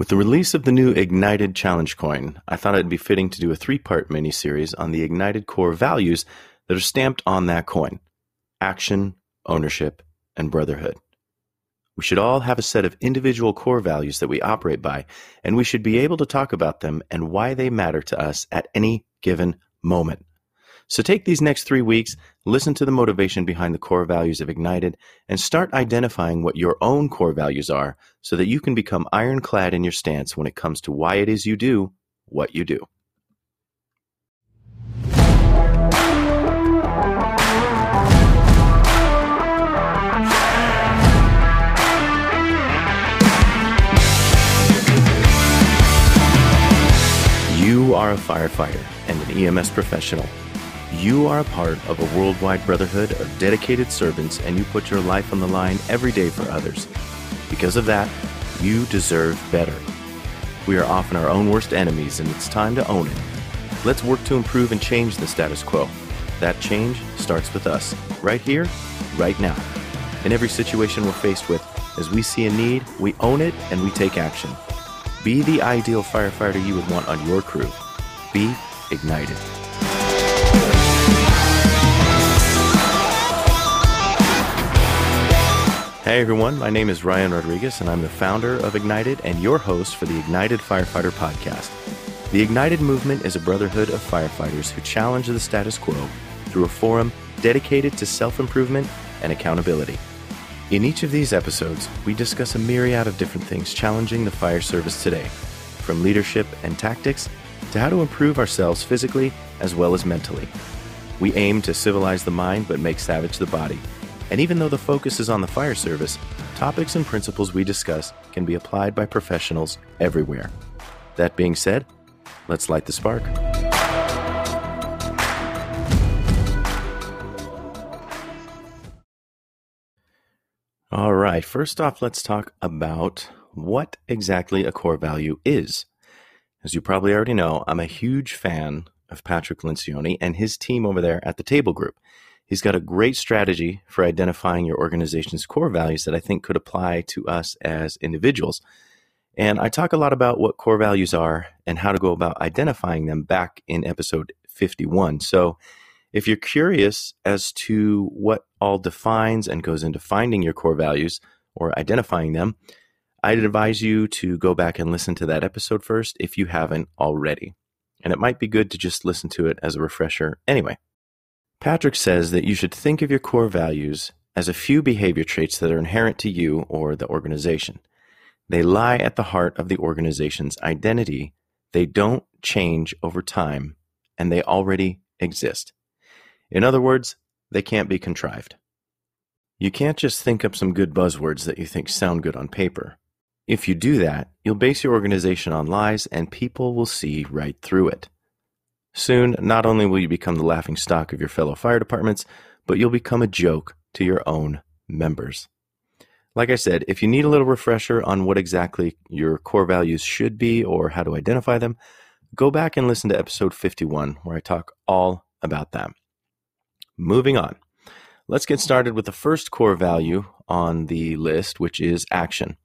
With the release of the new Ignited Challenge coin, I thought it'd be fitting to do a three part mini series on the Ignited core values that are stamped on that coin action, ownership, and brotherhood. We should all have a set of individual core values that we operate by, and we should be able to talk about them and why they matter to us at any given moment. So take these next three weeks, listen to the motivation behind the core values of Ignited, and start identifying what your own core values are so that you can become ironclad in your stance when it comes to why it is you do what you do. You are a firefighter and an EMS professional. You are a part of a worldwide brotherhood of dedicated servants, and you put your life on the line every day for others. Because of that, you deserve better. We are often our own worst enemies, and it's time to own it. Let's work to improve and change the status quo. That change starts with us, right here, right now. In every situation we're faced with, as we see a need, we own it and we take action. Be the ideal firefighter you would want on your crew. Be ignited. Hey everyone, my name is Ryan Rodriguez, and I'm the founder of Ignited and your host for the Ignited Firefighter Podcast. The Ignited movement is a brotherhood of firefighters who challenge the status quo through a forum dedicated to self improvement and accountability. In each of these episodes, we discuss a myriad of different things challenging the fire service today, from leadership and tactics to how to improve ourselves physically as well as mentally. We aim to civilize the mind but make savage the body and even though the focus is on the fire service, topics and principles we discuss can be applied by professionals everywhere. That being said, let's light the spark. All right, first off, let's talk about what exactly a core value is. As you probably already know, I'm a huge fan of Patrick Lencioni and his team over there at the Table Group. He's got a great strategy for identifying your organization's core values that I think could apply to us as individuals. And I talk a lot about what core values are and how to go about identifying them back in episode 51. So if you're curious as to what all defines and goes into finding your core values or identifying them, I'd advise you to go back and listen to that episode first if you haven't already. And it might be good to just listen to it as a refresher anyway. Patrick says that you should think of your core values as a few behavior traits that are inherent to you or the organization. They lie at the heart of the organization's identity. They don't change over time, and they already exist. In other words, they can't be contrived. You can't just think up some good buzzwords that you think sound good on paper. If you do that, you'll base your organization on lies, and people will see right through it. Soon, not only will you become the laughing stock of your fellow fire departments, but you'll become a joke to your own members. Like I said, if you need a little refresher on what exactly your core values should be or how to identify them, go back and listen to episode 51, where I talk all about that. Moving on, let's get started with the first core value on the list, which is action.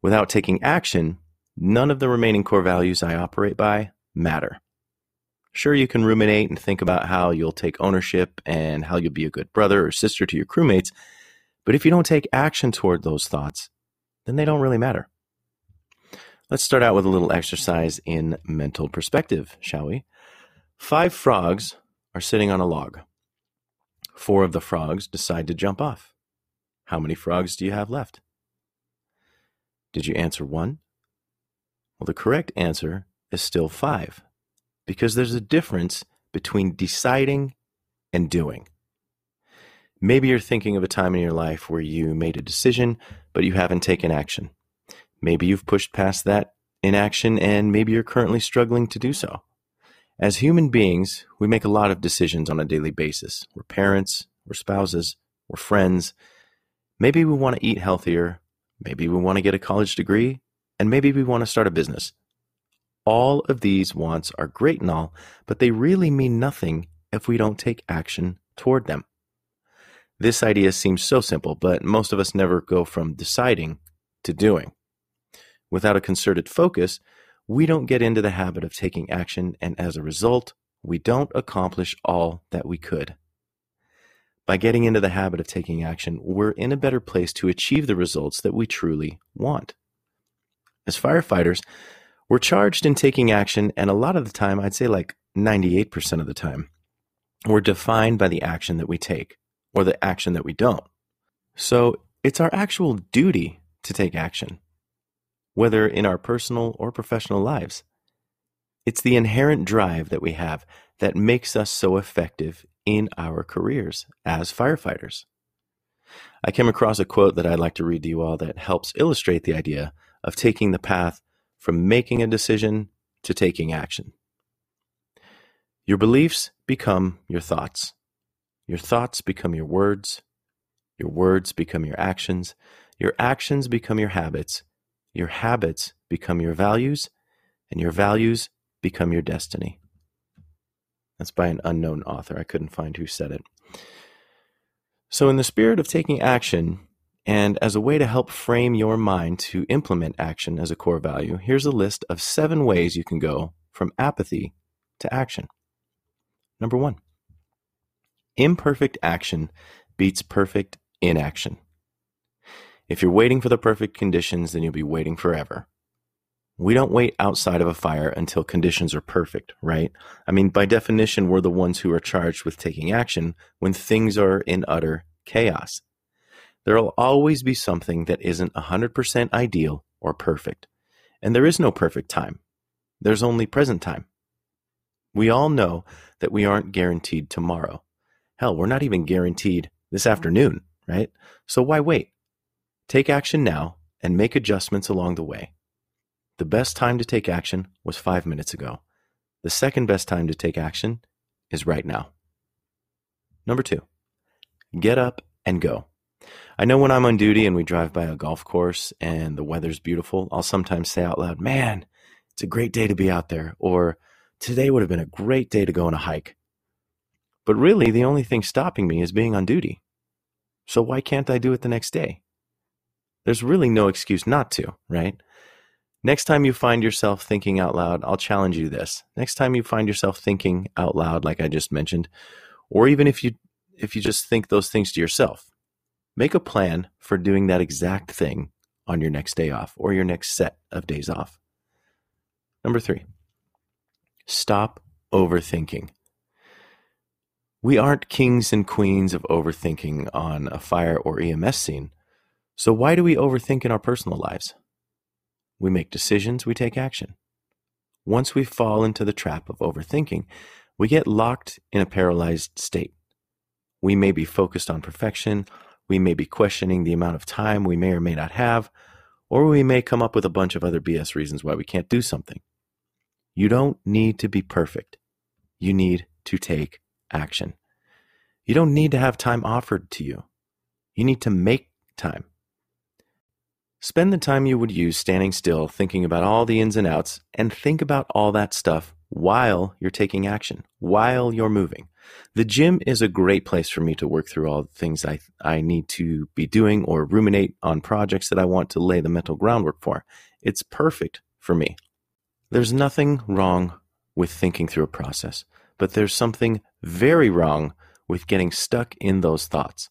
Without taking action, none of the remaining core values I operate by matter. Sure, you can ruminate and think about how you'll take ownership and how you'll be a good brother or sister to your crewmates, but if you don't take action toward those thoughts, then they don't really matter. Let's start out with a little exercise in mental perspective, shall we? Five frogs are sitting on a log. Four of the frogs decide to jump off. How many frogs do you have left? Did you answer one? Well, the correct answer is still five because there's a difference between deciding and doing. Maybe you're thinking of a time in your life where you made a decision, but you haven't taken action. Maybe you've pushed past that inaction, and maybe you're currently struggling to do so. As human beings, we make a lot of decisions on a daily basis. We're parents, we're spouses, we're friends. Maybe we want to eat healthier. Maybe we want to get a college degree. And maybe we want to start a business. All of these wants are great and all, but they really mean nothing if we don't take action toward them. This idea seems so simple, but most of us never go from deciding to doing. Without a concerted focus, we don't get into the habit of taking action, and as a result, we don't accomplish all that we could. By getting into the habit of taking action, we're in a better place to achieve the results that we truly want. As firefighters, we're charged in taking action, and a lot of the time, I'd say like 98% of the time, we're defined by the action that we take or the action that we don't. So it's our actual duty to take action, whether in our personal or professional lives. It's the inherent drive that we have that makes us so effective in our careers as firefighters. I came across a quote that I'd like to read to you all that helps illustrate the idea of taking the path from making a decision to taking action. Your beliefs become your thoughts. Your thoughts become your words. Your words become your actions. Your actions become your habits. Your habits become your values. And your values become your destiny. That's by an unknown author. I couldn't find who said it. So, in the spirit of taking action, and as a way to help frame your mind to implement action as a core value, here's a list of seven ways you can go from apathy to action. Number one, imperfect action beats perfect inaction. If you're waiting for the perfect conditions, then you'll be waiting forever we don't wait outside of a fire until conditions are perfect, right? I mean, by definition, we're the ones who are charged with taking action when things are in utter chaos. There'll always be something that isn't 100% ideal or perfect. And there is no perfect time. There's only present time. We all know that we aren't guaranteed tomorrow. Hell, we're not even guaranteed this mm-hmm. afternoon, right? So why wait? Take action now and make adjustments along the way. The best time to take action was five minutes ago. The second best time to take action is right now. Number two, get up and go. I know when I'm on duty and we drive by a golf course and the weather's beautiful, I'll sometimes say out loud, Man, it's a great day to be out there, or today would have been a great day to go on a hike. But really, the only thing stopping me is being on duty. So why can't I do it the next day? There's really no excuse not to, right? Next time you find yourself thinking out loud, I'll challenge you this. Next time you find yourself thinking out loud like I just mentioned, or even if you if you just think those things to yourself, make a plan for doing that exact thing on your next day off or your next set of days off. Number 3. Stop overthinking. We aren't kings and queens of overthinking on a fire or EMS scene. So why do we overthink in our personal lives? We make decisions, we take action. Once we fall into the trap of overthinking, we get locked in a paralyzed state. We may be focused on perfection, we may be questioning the amount of time we may or may not have, or we may come up with a bunch of other BS reasons why we can't do something. You don't need to be perfect. You need to take action. You don't need to have time offered to you. You need to make time. Spend the time you would use standing still thinking about all the ins and outs and think about all that stuff while you're taking action, while you're moving. The gym is a great place for me to work through all the things I, I need to be doing or ruminate on projects that I want to lay the mental groundwork for. It's perfect for me. There's nothing wrong with thinking through a process, but there's something very wrong with getting stuck in those thoughts.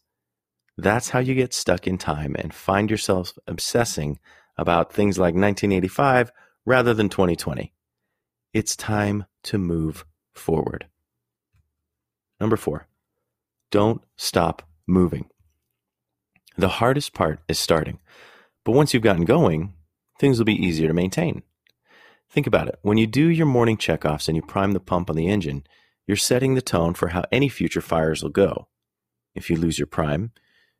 That's how you get stuck in time and find yourself obsessing about things like 1985 rather than 2020. It's time to move forward. Number four, don't stop moving. The hardest part is starting, but once you've gotten going, things will be easier to maintain. Think about it. When you do your morning checkoffs and you prime the pump on the engine, you're setting the tone for how any future fires will go. If you lose your prime,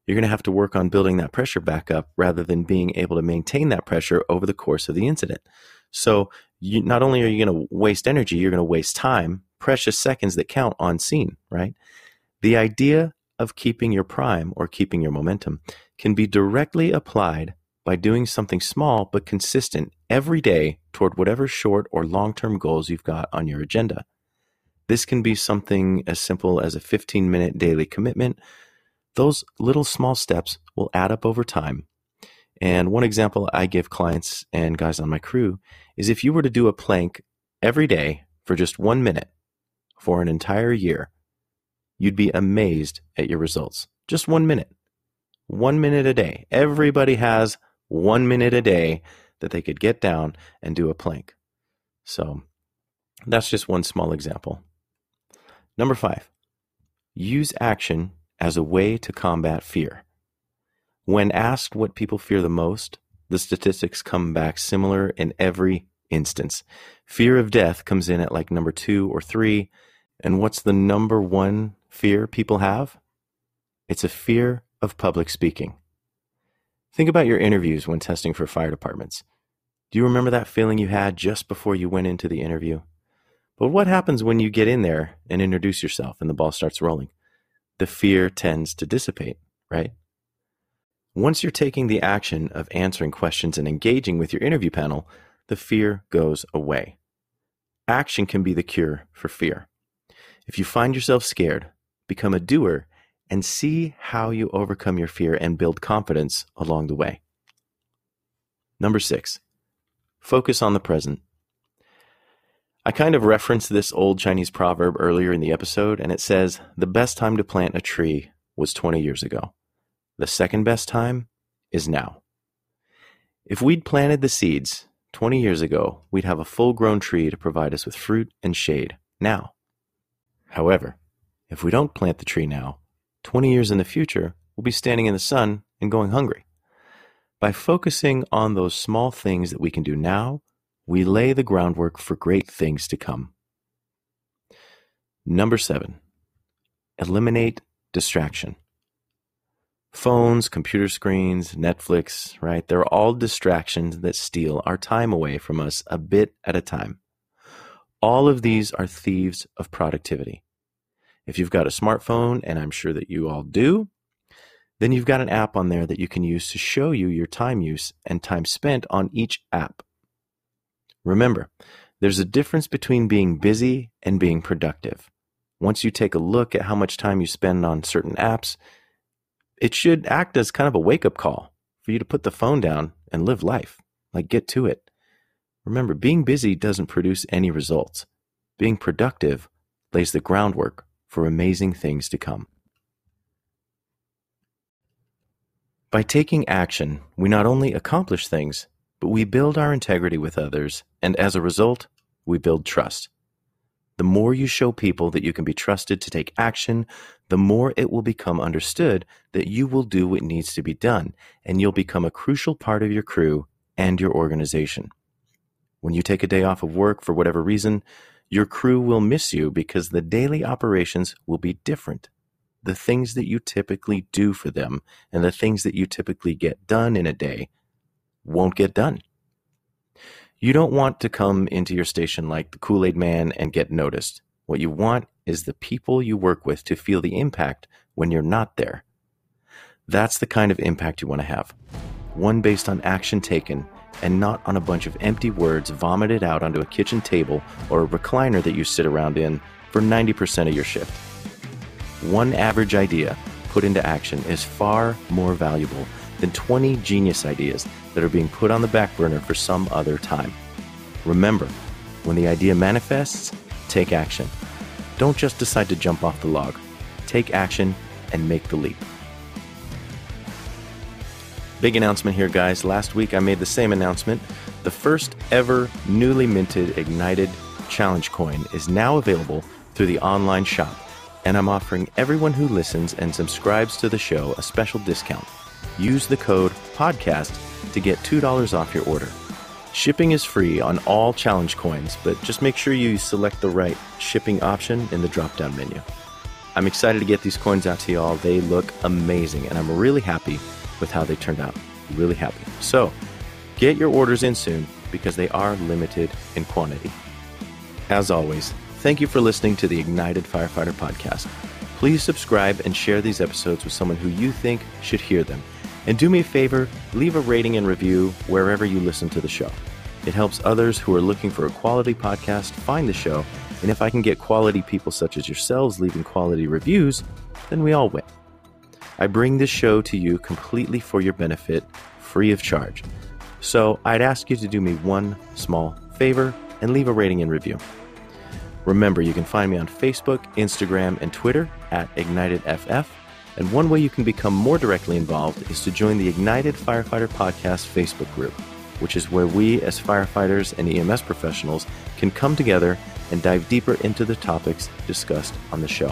you're going to have to work on building that pressure back up rather than being able to maintain that pressure over the course of the incident. So, you, not only are you going to waste energy, you're going to waste time, precious seconds that count on scene, right? The idea of keeping your prime or keeping your momentum can be directly applied by doing something small but consistent every day toward whatever short or long term goals you've got on your agenda. This can be something as simple as a 15 minute daily commitment those little small steps will add up over time. And one example I give clients and guys on my crew is if you were to do a plank every day for just one minute for an entire year, you'd be amazed at your results. Just one minute. One minute a day. Everybody has one minute a day that they could get down and do a plank. So that's just one small example. Number five, use action as a way to combat fear. When asked what people fear the most, the statistics come back similar in every instance. Fear of death comes in at like number two or three. And what's the number one fear people have? It's a fear of public speaking. Think about your interviews when testing for fire departments. Do you remember that feeling you had just before you went into the interview? But what happens when you get in there and introduce yourself and the ball starts rolling? The fear tends to dissipate, right? Once you're taking the action of answering questions and engaging with your interview panel, the fear goes away. Action can be the cure for fear. If you find yourself scared, become a doer and see how you overcome your fear and build confidence along the way. Number six, focus on the present. I kind of referenced this old Chinese proverb earlier in the episode, and it says the best time to plant a tree was 20 years ago. The second best time is now. If we'd planted the seeds 20 years ago, we'd have a full grown tree to provide us with fruit and shade now. However, if we don't plant the tree now, 20 years in the future, we'll be standing in the sun and going hungry. By focusing on those small things that we can do now, we lay the groundwork for great things to come. Number seven, eliminate distraction. Phones, computer screens, Netflix, right? They're all distractions that steal our time away from us a bit at a time. All of these are thieves of productivity. If you've got a smartphone, and I'm sure that you all do, then you've got an app on there that you can use to show you your time use and time spent on each app. Remember, there's a difference between being busy and being productive. Once you take a look at how much time you spend on certain apps, it should act as kind of a wake up call for you to put the phone down and live life. Like, get to it. Remember, being busy doesn't produce any results. Being productive lays the groundwork for amazing things to come. By taking action, we not only accomplish things, but we build our integrity with others, and as a result, we build trust. The more you show people that you can be trusted to take action, the more it will become understood that you will do what needs to be done, and you'll become a crucial part of your crew and your organization. When you take a day off of work for whatever reason, your crew will miss you because the daily operations will be different. The things that you typically do for them and the things that you typically get done in a day won't get done. You don't want to come into your station like the Kool Aid Man and get noticed. What you want is the people you work with to feel the impact when you're not there. That's the kind of impact you want to have. One based on action taken and not on a bunch of empty words vomited out onto a kitchen table or a recliner that you sit around in for 90% of your shift. One average idea put into action is far more valuable than 20 genius ideas that are being put on the back burner for some other time. Remember, when the idea manifests, take action. Don't just decide to jump off the log. Take action and make the leap. Big announcement here, guys. Last week I made the same announcement. The first ever newly minted Ignited Challenge coin is now available through the online shop, and I'm offering everyone who listens and subscribes to the show a special discount. Use the code PODCAST to get $2 off your order. Shipping is free on all challenge coins, but just make sure you select the right shipping option in the drop down menu. I'm excited to get these coins out to y'all. They look amazing, and I'm really happy with how they turned out. Really happy. So get your orders in soon because they are limited in quantity. As always, thank you for listening to the Ignited Firefighter podcast. Please subscribe and share these episodes with someone who you think should hear them. And do me a favor, leave a rating and review wherever you listen to the show. It helps others who are looking for a quality podcast find the show. And if I can get quality people such as yourselves leaving quality reviews, then we all win. I bring this show to you completely for your benefit, free of charge. So I'd ask you to do me one small favor and leave a rating and review. Remember, you can find me on Facebook, Instagram, and Twitter at IgnitedFF. And one way you can become more directly involved is to join the Ignited Firefighter Podcast Facebook group, which is where we, as firefighters and EMS professionals, can come together and dive deeper into the topics discussed on the show.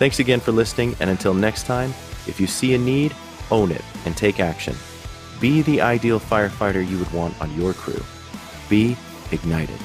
Thanks again for listening, and until next time, if you see a need, own it and take action. Be the ideal firefighter you would want on your crew. Be ignited.